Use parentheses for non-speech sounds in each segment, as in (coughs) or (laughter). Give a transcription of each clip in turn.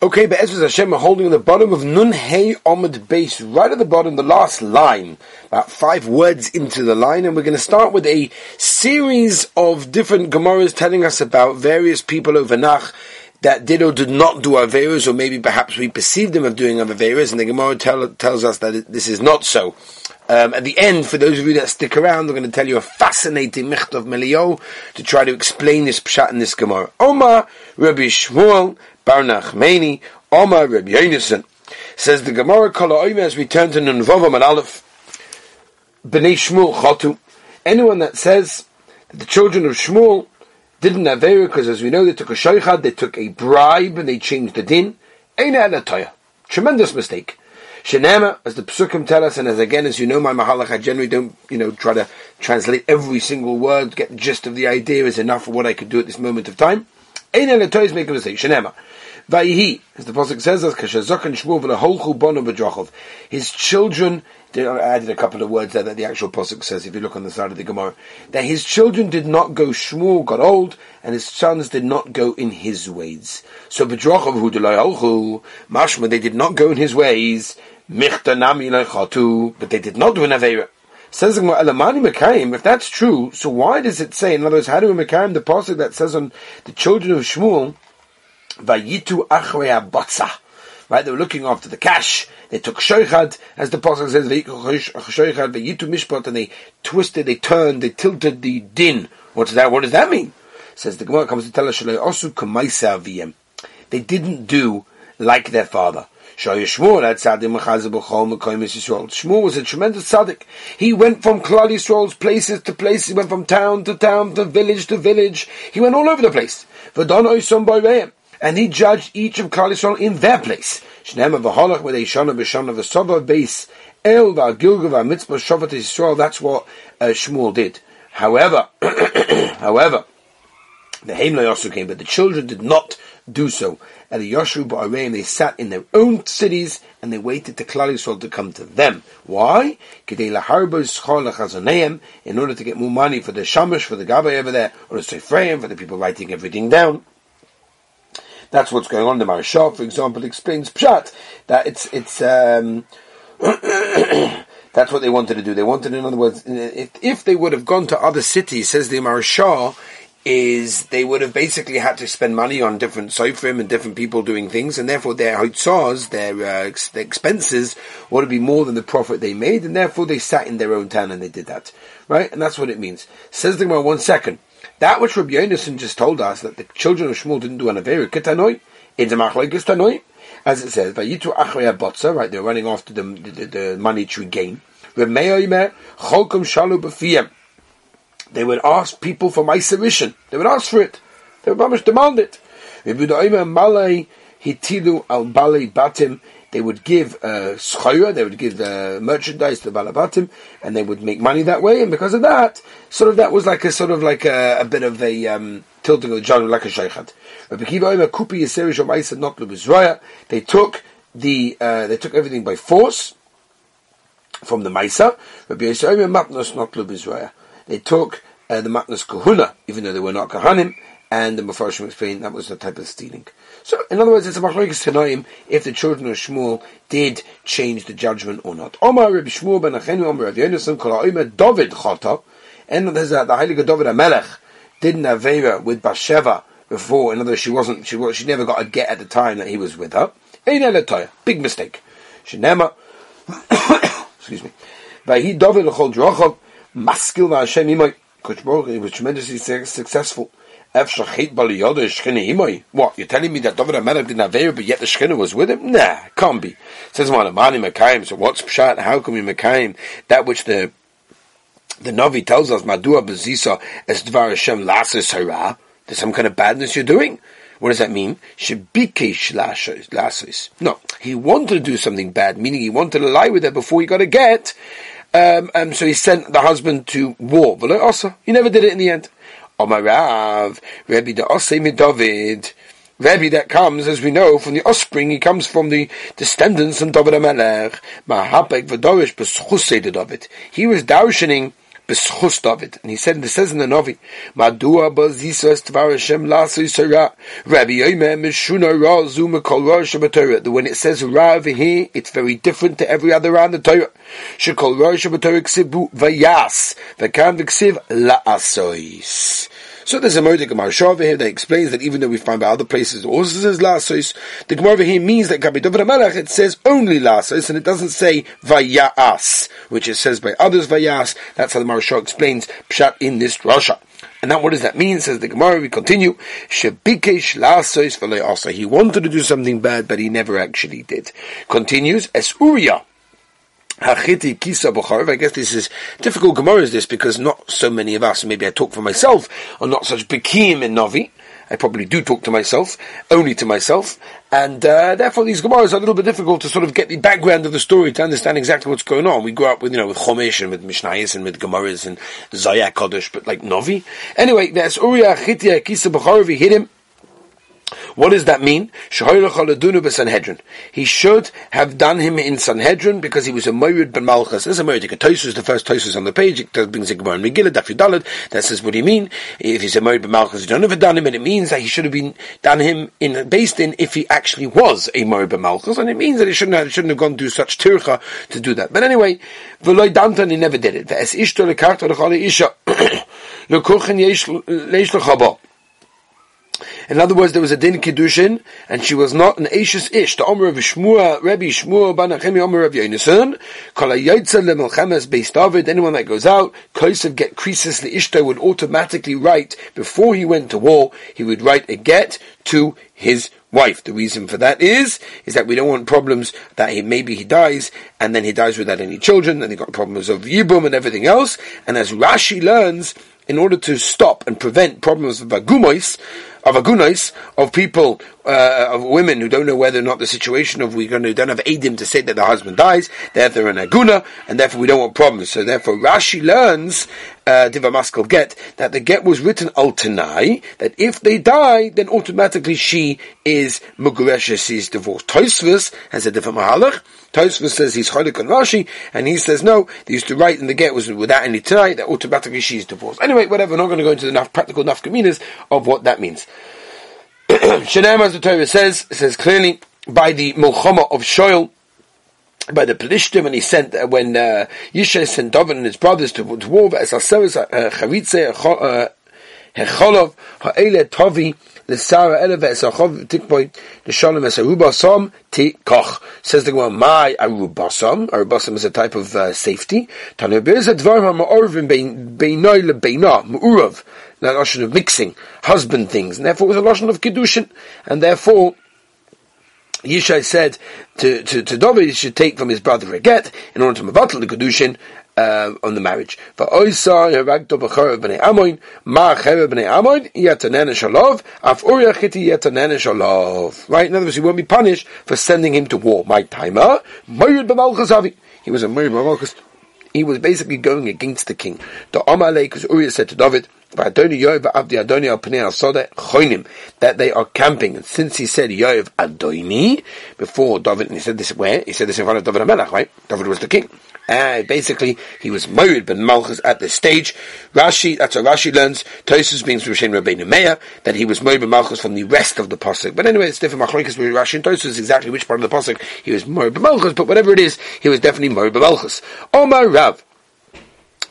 Okay, but Ezra Hashem are holding on the bottom of Nun Hey Omid base, right at the bottom, the last line, about five words into the line, and we're going to start with a series of different Gemaras telling us about various people over Nach that did or did not do Averas, or maybe perhaps we perceived them of doing Averas, and the Gemara tell, tells us that it, this is not so. Um, at the end, for those of you that stick around, we're going to tell you a fascinating micht of Melio to try to explain this pshat in this Gemara. Omar Rabbi Shmuel Bar Nachmeni, Omar Rabbi Yonason. Says the Gemara Kala Oime as we turn to Nunvavam and Aleph. Bnei Shmuel Chatu. Anyone that says that the children of Shmuel didn't have because as we know they took a shaychad, they took a bribe and they changed the din. Eina Anatoya. Tremendous mistake. Shenema, as the Psukim tell us, and as again, as you know, my Mahalach, I generally don't, you know, try to translate every single word, get the gist of the idea is enough for what I could do at this moment of time. Ein Anatoya is making a mistake. Shenema. Vayihi, as the pasuk says, as kashazakan shmuel v'leholchu bono b'drachov. His children. I added a couple of words there that the actual pasuk says. If you look on the side of the Gemara, that his children did not go. Shmuel got old, and his sons did not go in his ways. So b'drachov hu delayolchu mashma. They did not go in his ways. Michta nami chatu, but they did not do an avera. Says Elamani Mekayim, if that's true, so why does it say, in other words, how do we Mekayim the pasuk that says on the children of Shmuel, Vayitu achrei abotza. Right, they were looking after the cash. They took shoichad, as the pasuk says, shoichad mishpat, and they twisted, they turned, they tilted the din. What's that? What does that mean? Says the Gemara comes to tell us. They didn't do like their father. Shmuel was a tremendous tzaddik. He went from Klal Yisrael's places to places. He went from town to town, to village to village. He went all over the place and he judged each of Klal Yisrael in their place. Shnema v'holach with Eishana b'shana v'sova base el v'agilga v'mitzvah shovat Yisrael. That's what uh, Shmuel did. However, (clears throat) however, the Haimla also came, but the children did not do so. At the Yoshu Ba'areim, they sat in their own cities and they waited to Klal Yisrael to come to them. Why? In order to get more money for the Shamash, for the Gabbai over there, or the Sephraim, for the people writing everything down. That's what's going on. The Maharshal, for example, explains Pshat that it's it's. Um, (coughs) that's what they wanted to do. They wanted, in other words, if, if they would have gone to other cities, says the Maharshal, is they would have basically had to spend money on different sofrim and different people doing things, and therefore their hotzars, their, uh, their expenses, would be more than the profit they made, and therefore they sat in their own town and they did that, right? And that's what it means. Says the Gemara, one second. That which Rabbi Yonason just told us that the children of Shmuel didn't do an Avera Ketanoi, in the Machlaikis Tanoi, as it says, right, they're running after the, the, the gain. They would ask people for my submission. They would ask for it. They would demand it. Hitilu al Balei Batim they would give uh, they would give the merchandise to balabatim, and they would make money that way. And because of that, sort of that was like a sort of like a, a bit of a um, tilting of the genre, like a shaychat. They took the uh, they took everything by force from the Maisa. They took uh, the matnas kahuna, even though they were not kahanim, and the Mepharshim explained that was the type of stealing. So, in other words, it's a machlokes tanoim if the children of Shmuel did change the judgment or not. Omar Rabbi Shmuel ben Achenu Omar Rabbi Yonason Kol David Chata, and there's a, the Heilige David HaMelech did an Avera with Bathsheba before. In other words, she wasn't, she was, she never got a get at the time that he was with her. Big mistake. Shenema, (coughs) excuse me. Vahi David L'chol Drochav, Maskil V'Hashem Imay, Koch Baruch, he was tremendously successful. What, you're telling me that David HaMelech didn't have but yet the Shechina was with him? Nah, can't be. Says, Mani Mekayim, so what's Pshat? How can we Mekayim that which the the Navi tells us, Madua Bezisa es Dvar Hashem Lasis Hara? There's some kind of badness you're doing? What does that mean? Shebikesh lasis. No, he wanted to do something bad, meaning he wanted to lie with her before he got a get. Um, um, so he sent the husband to war. But also, he never did it in the end. Rabbi the Osei David. Rabbi that comes, as we know, from the offspring, he comes from the descendants of David HaMelech. Mahapek v'dorish b'schusei David. He was darshaning b'schus David. And he said, it says in the Novi, Madua b'zisas tvar Hashem lasu sara, Rabbi Yomer mishuna ra zu mekol ra shabbatorah. When it says ra over here, it's very different to every other ra in the Torah. Shekol ra shabbatorah ksibu vayas, v'kan v'ksiv la'asois. So there's a Gemara Shava here that explains that even though we find by other places also says Lasos, the Gemara here means that Gabi Melech it says only Lasos and it doesn't say Vayas, which it says by others Vayas. That's how the Maharsha explains Pshat in this Rasha. And now what does that mean? Says the Gemara, we continue. Shebikesh lasos also. He wanted to do something bad, but he never actually did. Continues, as Uriah, Hachiti Kisa. I guess this is difficult Gemara is this because not so many of us, maybe I talk for myself, are not such Bekim in Novi. I probably do talk to myself, only to myself, and uh, therefore these Gemaras are a little bit difficult to sort of get the background of the story to understand exactly what's going on. We grew up with, you know, with Chomesh and with Mishnayos and with Gemaras and Zayak Kodesh, but like Novi. Anyway, there's Uriah Chitia Kisa Bocharov, he hit him, what does that mean? He should have done him in Sanhedrin because he was a Morid ben Malchus. This is a Morid. Tosus, the first Tosus on the page, it brings a Gemara and Megillah, Daf Yudalit. That says what do you mean? If he's a Morid ben Malchus, you don't have done him, and it means that he should have been done him in based in if he actually was a Morid ben Malchus, and it means that he shouldn't have, shouldn't have gone through such tircha to do that. But anyway, Veloy Dantan, he never did it. (coughs) In other words, there was a din kiddushin, and she was not an Ashes ish. The Omer of Shmua, Rebbe Shmua, Banachemi Omer of Yonasan, Kol LeMelchemes Beis David, anyone that goes out, Kosev get creases the Ishto would automatically write, before he went to war, he would write a get to his wife. The reason for that is, is that we don't want problems that he, maybe he dies, and then he dies without any children, and he got problems of Yibum and everything else, and as Rashi learns, in order to stop and prevent problems of agumois, of agunais, of people, uh, of women who don't know whether or not the situation of we're going to don't have adim to say that the husband dies, therefore an aguna, and therefore we don't want problems. So therefore Rashi learns, Uh, Diva Maskal get, that the get was written altanai, that if they die, then automatically she is Mugureshes, is divorced. Toisvus has a different mahalach, Tosfos says he's Cholik on Rashi, and he says no, they used to write in the get was without any tie, that automatically she's divorced. Anyway, whatever, we're not going to go into the enough practical nafkaminas of what that means. (coughs) Shanam, as the Torah says, says clearly, by the Mulchama of Shoel, by the Pelishtim, and he sent, uh, when uh, Yishai sent David and his brothers to, to war, as Aseres, uh, Charitze, uh, Hecholov, Ha'ele Tovi, L'Sara Elev Esachov Tikboy L'Shalom Esarubasom Tikoch. Says the Gemara, my Arubasom. Arubasom is a type of uh, safety. Tanu Be'ez Advar HaMa'orvim Be'inoi LeBeina Mu'urav. That notion of mixing, husband things. And therefore it was a notion of kedushin And therefore, Yishai said to, to, to David, he should take from his brother a get in order to mevatel the kedushin uh, on the marriage. Right? In other words, he won't be punished for sending him to war. My timer. He was a. He was basically going against the king. The Amalek, because Uriah said to David, that they are camping. And since he said Yoav Adoni before David, and he said this where? He said this in front of David Amelach, right? David was the king. And basically, he was married ben Malchus at this stage. Rashi, that's what Rashi learns. Tosus means from Shem Rabbeinu Meir, that he was married ben Malchus from the rest of the Pasuk. But anyway, it's different. Machlokes with Rashi and Tosus exactly which part of the Pasuk he was married ben Malchus, but whatever it is, he was definitely married ben Malchus. Omar Rav.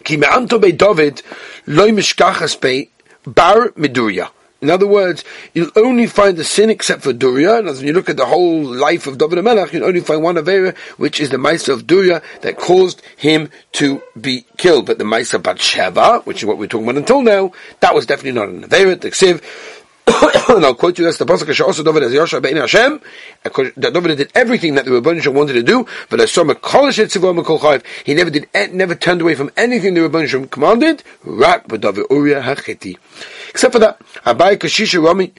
Ki me'anto be David, mishkachas be bar miduria. In other words, you'll only find the sin except for Durya. And as when you look at the whole life of David Melech, you'll only find one Avera, which is the Maisa of Durya that caused him to be killed. But the Maisa Batsheva, which is what we're talking about until now, that was definitely not an Avera. The Ksiv, (coughs) and I'll quote you that's the pasuk also David as Yosha Bein Hashem. That David did everything that the Rebbeinu wanted to do, but as Etzivah he never did, never turned away from anything the Rebbeinu commanded. Uriah. Except for that, Abai Kashisha Rami,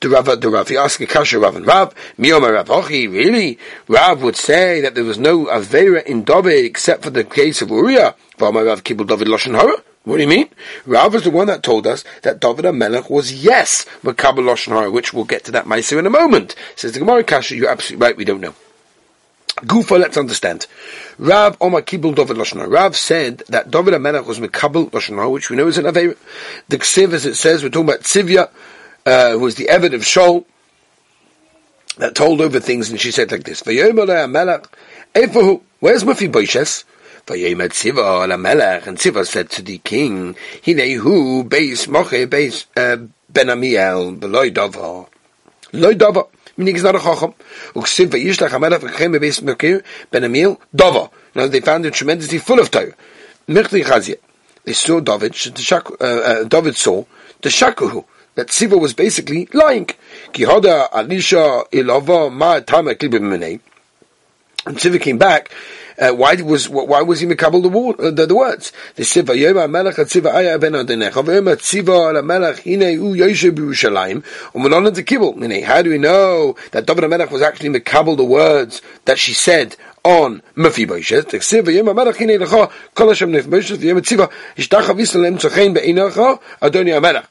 the Rav, the Rav, he asked Kasha Rav and Rav, Miyoma Rav Ochi, really? Rav would say that there was no Avera in David except for the case of Uriah. Rav Kibbul David Lashon Hara. What do you mean? Rav is the one that told us that David Melech was yes, Makabal Lashon which we'll get to that Meiser in a moment. Says the Gemara Kasha, you're absolutely right, we don't know. Gufa, let's understand. Rav Omar Kibul David Lashon Rav said that David HaMelech was Mekabel Lashon which we know is an Aveir. The Ksiv, as it says, we're talking about Tzivya, uh, who was the Eved of Shaul, that told over things, and she said like this, Vayomer HaMelech, Efahu, where's Mephibosheth? Vayomer Tziva HaMelech, and Tziva said to the king, Hinehu, Beis Moche, Beis uh, Ben Amiel, Beloy Dava. Loy Dava meaning he's not a chacham. Uksiv vayishlach hamelech v'kachem bebeis mekir ben Amil Dava. Now they found him tremendously full of Torah. Mirchli chazia. They saw David, uh, uh, David saw the shakuhu that Siva was basically lying. Kihoda alisha ilava ma tamak libim And Siva came back uh, why was why was he mekabel the, word, uh, the, the words? The siva yoma melech tziva aya ben adenech avema tziva ala melech hine u yoshe b'Yerushalayim umelon the kibul. Meaning, how do we know that David Melech was actually mekabel the words that she said on Mephibosheth? The siva yoma melech hine lecha kol Hashem Mephibosheth yoma tziva ishtach avisalem tzachein be'inacha Adoni Melech.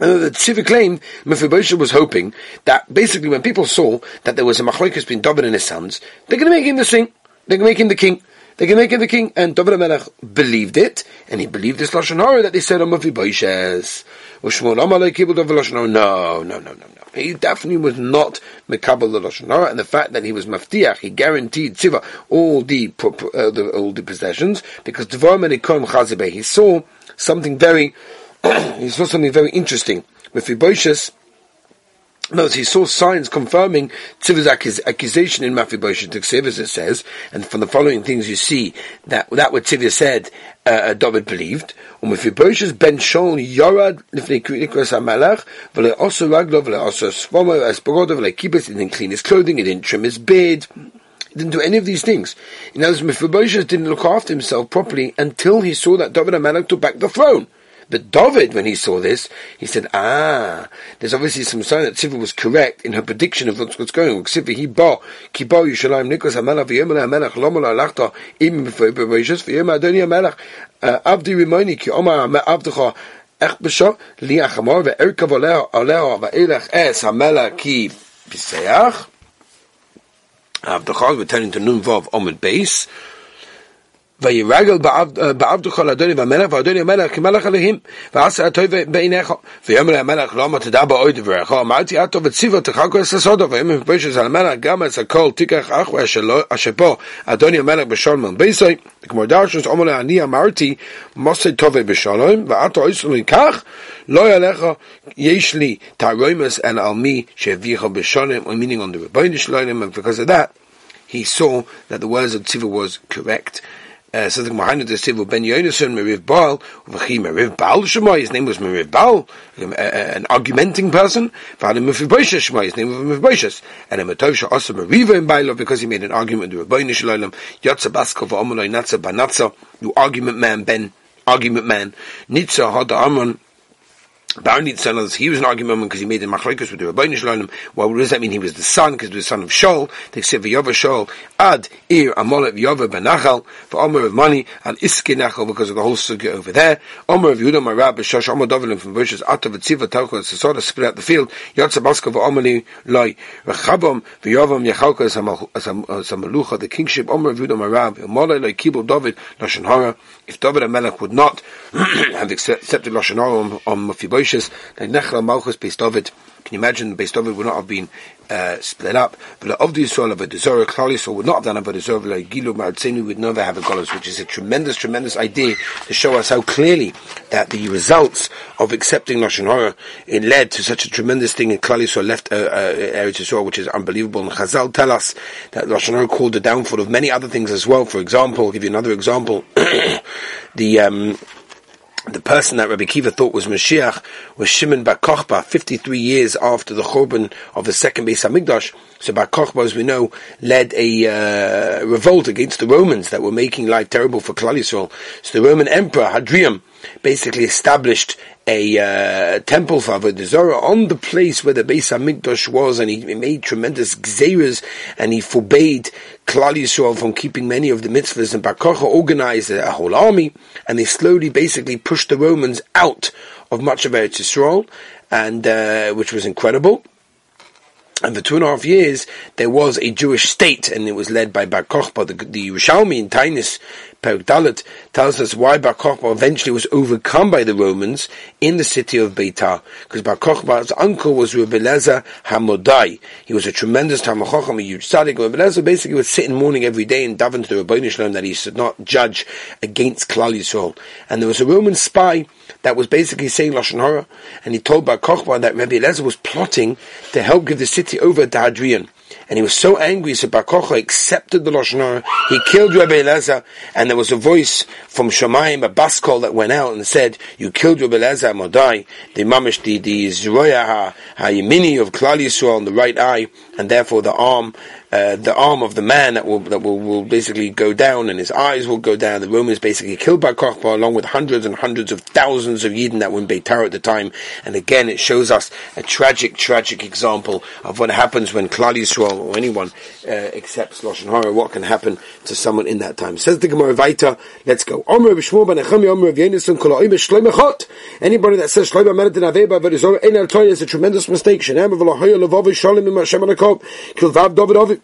And the Tziva claimed Mephibosheth was hoping that basically when people saw that there was a machlokes between David and his sons, they're going to make him the king. They're going to make him the king. Going to make him the king. And David Melech believed it, and he believed this lashon hara that they said on Mephibosheth. No, no, no, no, no, no. He definitely was not mekabel the lashon hara, and the fact that he was maftiach, he guaranteed tziva all the, uh, the all the possessions because devar He saw something very (clears throat) he saw something very interesting. Mephibosheth, no, he saw signs confirming Tziva's accusation in Mephibosheth Ksiv, as it says, and from the following things you see that that what Tzivah said, uh, uh David believed. Um Mephibosheth ben Shon Yorad lifnei Krinikos HaMelech, v'le also raglo, v'le also svomo, as Bogodo, v'le kibbutz, he didn't clean his clothing, he didn't trim his beard, he didn't do any of these things. In other words, Mephibosheth didn't look after himself properly until he saw that David HaMelech took back the throne. But David, when he saw this, he said, ah, there's obviously some sign that Siva was correct in her prediction of what's, going on. Siva, he bought, ki ba Yushalayim nikos ha-melech v'yom ha-melech im v'yishos v'yom adoni ha-melech abdi rimoni ki omar abdecha ech b'sho li achamor ve'erkav oleho va'elech es ha-melech ki piseach Abdecha, we're turning to Nunvav Omid Base. וירגל בעבדך לאדוני והמלך ואדוני המלך כמלך עליהם ועשה הטוב בעיניך ויאמר המלך לא תדע באויד דבריך אמרתי עתו וציבו תחלקו את הסודו ויאמר מפשס על המלך גם את הכל תיקח אחו אשר פה אדוני המלך בשלום ביסוי כמו דרשוס אומר לה אני אמרתי מוסי טובי בשלום ועתו עשו לי כך לא ילך יש לי תרוימס אלא על מי שהביאך בשלום meaning on the Rebbeinu Shalom and because of that he saw that the words of Tziva was correct uh, so the Gemara the Sivu Ben Yonason Meriv Baal V'chi Meriv Baal Shemai. His name was Meriv Baal, um, an argumenting person. V'adim Mephibosheth Shemai. His name was Mephibosheth. And a Matosha also Meriva in Bailo because he made an argument with Rabbeinu Shalom. Yotza Baskov V'omonoi Natza Banatza. You argument man Ben. Argument man. Nitza Hada Amon. The son of he was an argument because he made a machlokes with the Rabbeinu Shalom. Well, what does that mean? He was the son because he was the son of Shaul. They said V'yova Shaul ad ir amolet V'yova benachal for Omer of money and iske nachal because of the whole sugya over there. Omer of Yehuda Marab b'shosh Omer Dovelim from Bushes Ata v'tziva sort of split out the field. Yotza baska v'omeli loy v'chabam v'yovam yachalka as a malucha the kingship Omer of Yehuda Marab Amalek loy kibul David lashon. If David and Melech would not (clears throat) have accepted lashon hara on, on Moishes, like Malchus David. Can you imagine Beis David would not have been uh, split up? But of the Yisrael of a Desora, Klal would not have done a Desora, like Gilu Martzenu would never have a Golos, which is a tremendous, tremendous idea to show us how clearly that the results of accepting Lashon Hara it led to such a tremendous thing in Klal Yisrael left uh, uh, Yisrael, which is unbelievable. And Chazal tell us that Lashon Hara called the downfall of many other things as well. For example, I'll give you another example. (coughs) the um, the person that Rabbi Akiva thought was Mashiach was Shimon Bar Kochba, 53 years after the Churban of the second Beis Hamikdash. So Bar Kochba, as we know, led a uh, revolt against the Romans that were making life terrible for Klal Yisrael. So the Roman Emperor Hadrian basically established a uh, temple for Avodah Zarah on the place where the Beis Hamikdash was, and he made tremendous gzeras, and he forbade Klal Yisrael from keeping many of the mitzvahs. And Bar Kochba organized a whole army, and they slowly, basically, pushed the Romans out of much of Eretz Yisrael, and uh, which was incredible. And for two and a half years, there was a Jewish state, and it was led by Bar Kokhba, the, the Yerushalmi in Tainis, Dalit, tells us why Bar Kokhba eventually was overcome by the Romans in the city of Beitar. Because Bar Kokhba's uncle was Rebbe Lezer Hamodai. He was a tremendous Tamachacham, a huge tzaddik. Rebbe Lezer basically would sit in mourning every day and daven to the Rebbeinu Shalom that he should not judge against Klal Yisrael. And there was a Roman spy that was basically saying Lashon Hara, and he told Bar Kokhba that Rebbe Lezer was plotting to help give the city over to Hadrian and he was so angry, so Bar Kokhba accepted the Lashon. He killed Rabbi Elazar, and there was a voice from Shemayim, a bas kol that went out and said, "You killed Rabbi Elazar Modai, the mamish, the the ha, ha Yemini of Klal Yisrael on the right eye, and therefore the arm uh, the arm of the man that will that will, will basically go down and his eyes will go down. The Romans basically killed Bar Kokhba along with hundreds and hundreds of thousands of Yidden that were in Beitar at the time. And again, it shows us a tragic, tragic example of what happens when Klal Yisrael or anyone uh, accepts Lashon Hara. What can happen to someone in that time? Says the Gemara Vaita. Let's go. Anybody that says Shlomo Menet Aveba Verizor Ein Al is a tremendous mistake. Shenem V'Lahoya Levav Shalom David.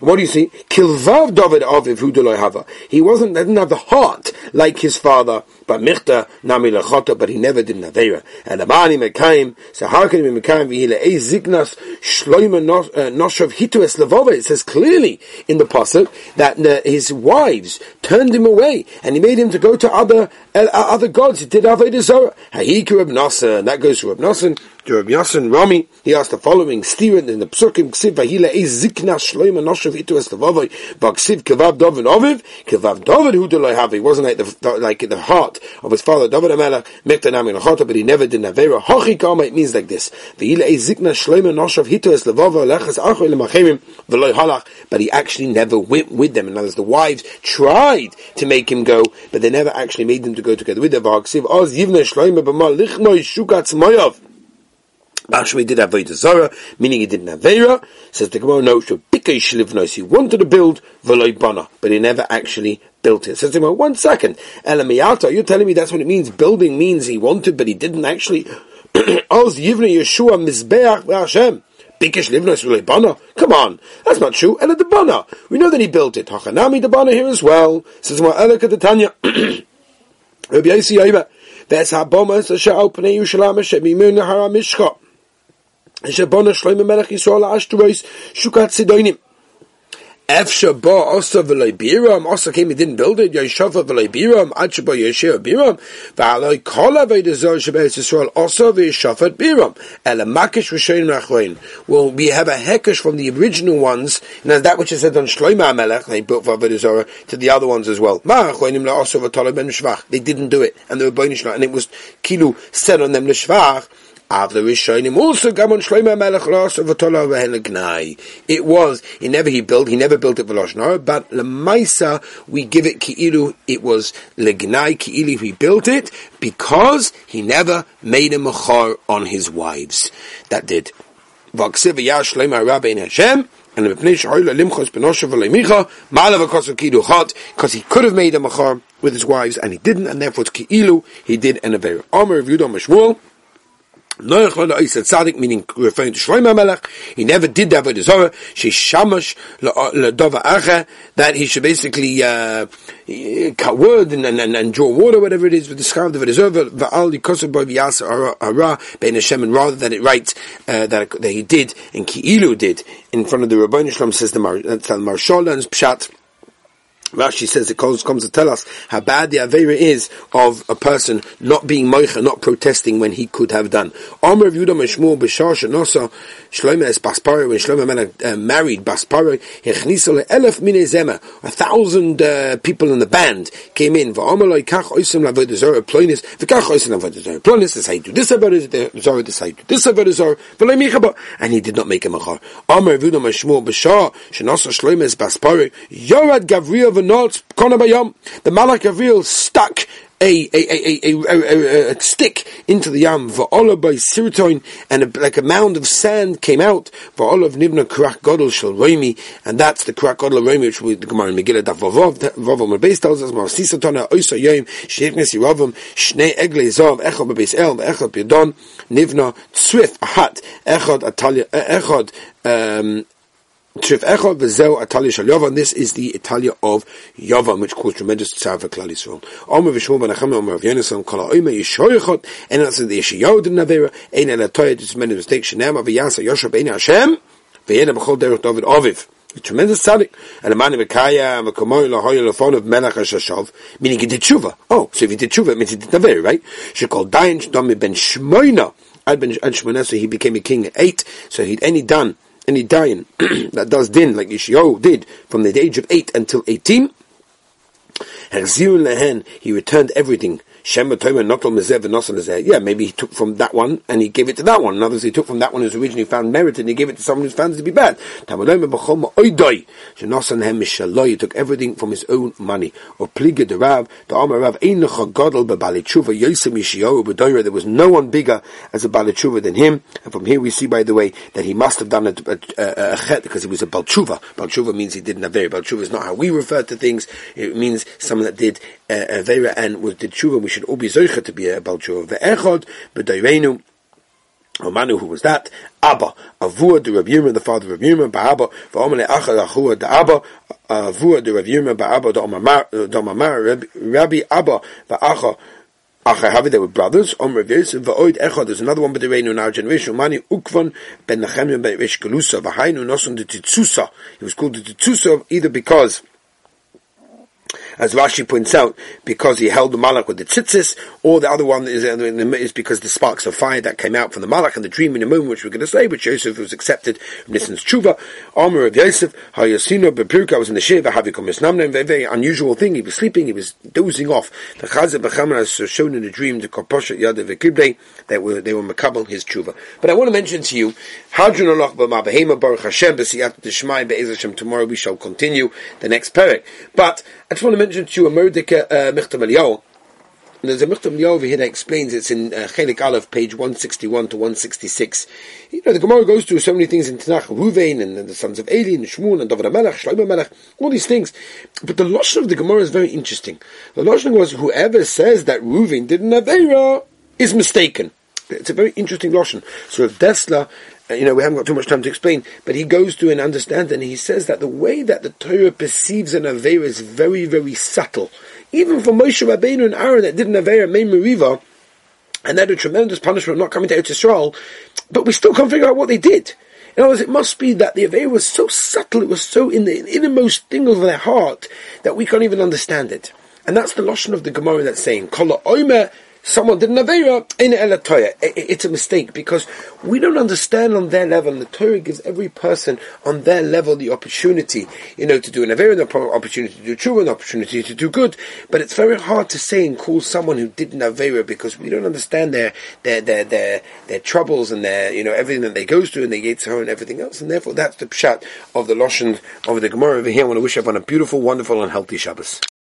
What do you see? Kilvav David Aviv Hava. He wasn't, didn't have the heart like his father, but Michta Nami Lechota, but he never did Naveira. And Amani Mekayim, so how can he be Mekayim Vihile Ei Zignas Shloima uh, Noshav Hitu Es Levova? It says clearly in the Pasuk that uh, his wives turned him away and he made him to go to other, uh, other gods. He did Avodah Zorah. Hahiku Reb and that goes to Reb Nasser to Rabbi Yassin Rami, he asked the following, Steven in the Psukim, Ksiv Vahila E Zikna Shloima Noshav Itu Es Baksiv Kevav David Oviv, Kevav David Deloi Havi, wasn't like the, like the heart of his father David Amelach, Mekta Nami but he never did Navera. Hochi Kama, it means like this, Vahila E Zikna Shloima Noshav Itu Es Tavavai, Lechas Acho Ele Veloi Halach, but he actually never went with them. In other words, the wives tried to make him go, but they never actually made them to go together with them. Vaksiv Oz Yivna Shloima B'ma Lichnoi Shukatz Moyav, Actually, did Avodah Zara, meaning he didn't have Vera. Says the Gemara, no, he wanted to build Veloy Bana, but he never actually built it. Says the Gemara, one second, Elamiyata, you're telling me that's what it means? Building means he wanted, but he didn't actually. (clears throat) Oz Yivna Yeshua Mizbeach Hashem. Come on, that's not true. Ela the Bana. We know that he built it. Hachanami the Bana here as well. Says the Gemara, Elaka Tanya. (clears throat) Rabbi Yossi Yoiva. That's Haboma, Sasha Opnei Yushalam Hashem, Mimun Hara Mishcha. Shebona Melech Yisrael Shukat Sidonim. Came he didn't build it biram kol Yisrael biram. Makish well we have a hekesh from the original ones and that which is said on Shlomo Melech, they built the zor to the other ones as well. Ma la ben shvach. They didn't do it and they were bonish and it was kilu said on them l'shvach also Gamon Shlomo Melech V'Tola It was he never he built he never built it Veloshnar, but Lemaisa we give it Ki'ilu it was Legnai Ki'ilu he built it because he never made a machar on his wives. That did. Vaksiv Yash Shlomo Rabbein Hashem and because he could have made a machar with his wives and he didn't, and therefore it's ki'ilu, he did an avera. Amr of Yudom Shmuel, Tzaddik, meaning referring to Shlomo Melech, he never did that with the Zorah. She shamash l'dova acha that he should basically uh, cut wood and, and, and, draw water, whatever it is, with the schar of the Zorah. Va'al yikosav by v'yasa hara bein Hashem, and rather than it writes uh, that, that he did and Ki'ilu did in front of the Rabbi Shalom says the Mar, uh, Marshal and Pshat. Rashi says it comes, comes to tell us how bad the Avera is of a person not being moicha, not protesting when he could have done. Amr of Shenosa Shlomo es Basparo, when Shlomo uh, married Basparo, Hechniso le'elef mine zema, a thousand uh, people in the band came in, zorah ploinis, this you do this this how you do this and he did not make a machar. Amr of Shenosa Shlomo es Basparo, Yorad Gavriel the Malach Gavril stuck a a, a, a, a, stick into the yam. Va'olah by sirtoin, and like a mound of sand came out. Va'olah of nivna krak godol shel roimi, and that's the krak godol roimi which we the Gemara in Megillah daf vavov vavov beis tells us ma'asisa tona oisa yom sheiknes yiravam shnei egle zav echad bebeis el ve'echad b'yadon nivna tzrif ahat echad atalia echad um, This is the Italia of Yovan, which caused tremendous tzar for Klal Yisrael. Omer v'shmul v'nachem Omer of Yonasan kol ha'omer yishoyachot and that's the Yeshayahu did Navera ein el atoya just made a mistake shenem aviyasa Yosha bein Hashem v'yena b'chol derech David Aviv. A tremendous tzaddik. And a man of Mekaya, a Kamoy, Lahoy, Lafon of Melech HaShashov, meaning he did tshuva. Oh, so if he did tshuva, it means he did Navera, right? She called Dayan Shdomi ben Shmoina. Ad ben Shmoina, so he became a king at eight, so he'd any done any dayan (clears throat) that does din like Yishio did from the age of eight until eighteen, he returned everything yeah, maybe he took from that one and he gave it to that one. In other words, he took from that one who's originally found merit and he gave it to someone who's found it to be bad. He took everything from his own money. There was no one bigger as a Balichuva than him. And from here we see, by the way, that he must have done a, a, a, a chet because he was a Balchuva. Balchuva means he did Naveri. Balchuva is not how we refer to things. It means someone that did uh, a Vera and was did Chuva should all be zoicha to be a Baal Tshuva. Ve'echad, b'dayrenu, Omanu, who was that? Abba, Avua de Rav Yirma, the father of Yirma, Ba'aba, Va'omale Achad Achua de Abba, Avua de Rav Yirma, Ba'aba de Omamar, Rabbi Abba, Va'acha, Achahavi, they were brothers. Om Rav Yosef, Va'oid Echad, there's another one B'dereinu in our generation. Mani Ukvan, Ben Nechemia, Ben Rish Galusa, V'hainu Nosun de Titzusa. He was called the Titzusa either because as Rashi points out, because he held the malach with the tzitzis, or the other one is, is because the sparks of fire that came out from the malach and the dream in the moon, which we're going to say, which Yosef was accepted from Nissan's tshuva. Amr of Yosef, Hayasino Bepirka was in the Shiva, Havikom Misnamna, a very unusual thing. He was sleeping, he was dozing off. The Chazah B'chaman has shown in the dream, the Korposha Yadav Vekibre, that were, they were makabel his tshuva. But I want to mention to you, Hadron Allah B'ma Baruch Hashem B'siyat Deshmai Be'ez Tomorrow we shall continue the next parak. But I just want to mention to you a Merdika uh, Eliyahu. There's a Michtam Eliyahu over here that explains it's in uh, Chelik Aleph, page 161 to 166. You know, the Gemara goes through so many things in Tanakh, Ruvain, and, and the sons of Eli, and Shmuel, and David HaMelech, Shlomo Melech, all these things. But the Lashon of the Gemara is very interesting. The Lashon was, whoever says that Ruvain didn't an Avera is mistaken. It's a very interesting Lashon. So if Dessler uh, you know, we haven't got too much time to explain, but he goes through and understands, and he says that the way that the Torah perceives an Aveira is very, very subtle. Even for Moshe Rabbeinu and Aaron that did an Aveira, Mei Meriva, and had a tremendous punishment of not coming to Eretz Yisrael, but we still can't figure out what they did. In other words, it must be that the Aveira was so subtle, it was so in the innermost thing of their heart, that we can't even understand it. And that's the Lashon of the Gemara that's saying, Kala Omer someone did an Avera in El It's a mistake because we don't understand on their level. The Torah gives every person on their level the opportunity, you know, to do an Avera, the opportunity to do true, an opportunity to do good. But it's very hard to say and call someone who did an Avera because we don't understand their, their, their, their, their troubles and their, you know, everything that they go through and they their Yitzhar and everything else. And therefore that's the pshat of the Lashon of the Gemara over here. I want to wish everyone a beautiful, wonderful and healthy Shabbos.